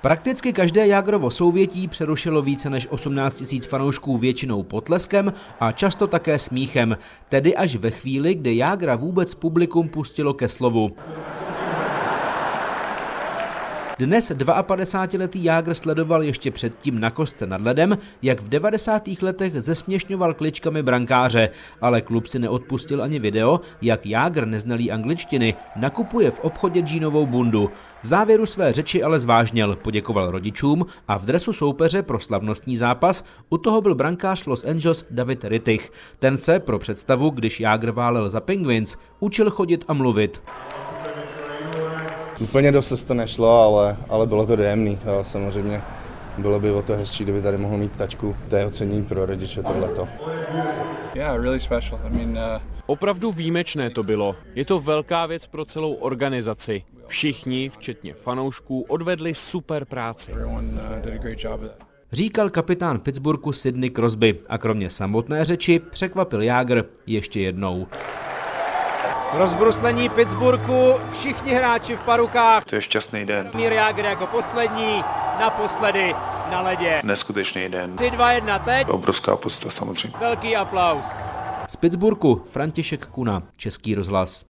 Prakticky každé Jágrovo souvětí přerušilo více než 18 tisíc fanoušků většinou potleskem a často také smíchem, tedy až ve chvíli, kdy Jágra vůbec publikum pustilo ke slovu. Dnes 52-letý Jágr sledoval ještě předtím na kostce nad ledem, jak v 90. letech zesměšňoval kličkami brankáře, ale klub si neodpustil ani video, jak Jágr neznalý angličtiny nakupuje v obchodě džínovou bundu. V závěru své řeči ale zvážněl, poděkoval rodičům a v dresu soupeře pro slavnostní zápas u toho byl brankář Los Angeles David Rittich. Ten se pro představu, když Jágr válel za Penguins, učil chodit a mluvit. Úplně dost to nešlo, ale, ale bylo to dojemný, jo, samozřejmě. Bylo by o to hezčí, kdyby tady mohl mít tačku. To je ocenění pro rodiče tohleto. Yeah, really special. I mean, uh... Opravdu výjimečné to bylo. Je to velká věc pro celou organizaci. Všichni, včetně fanoušků, odvedli super práci. uh, Říkal kapitán Pittsburghu Sidney Crosby a kromě samotné řeči překvapil Jágr ještě jednou. Rozbruslení Pittsburghu, všichni hráči v parukách. To je šťastný den. Mír Jágr jako poslední, naposledy na ledě. Neskutečný den. 3, 2, 1, teď. Obrovská podsta samozřejmě. Velký aplaus. Z Pittsburghu František Kuna, Český rozhlas.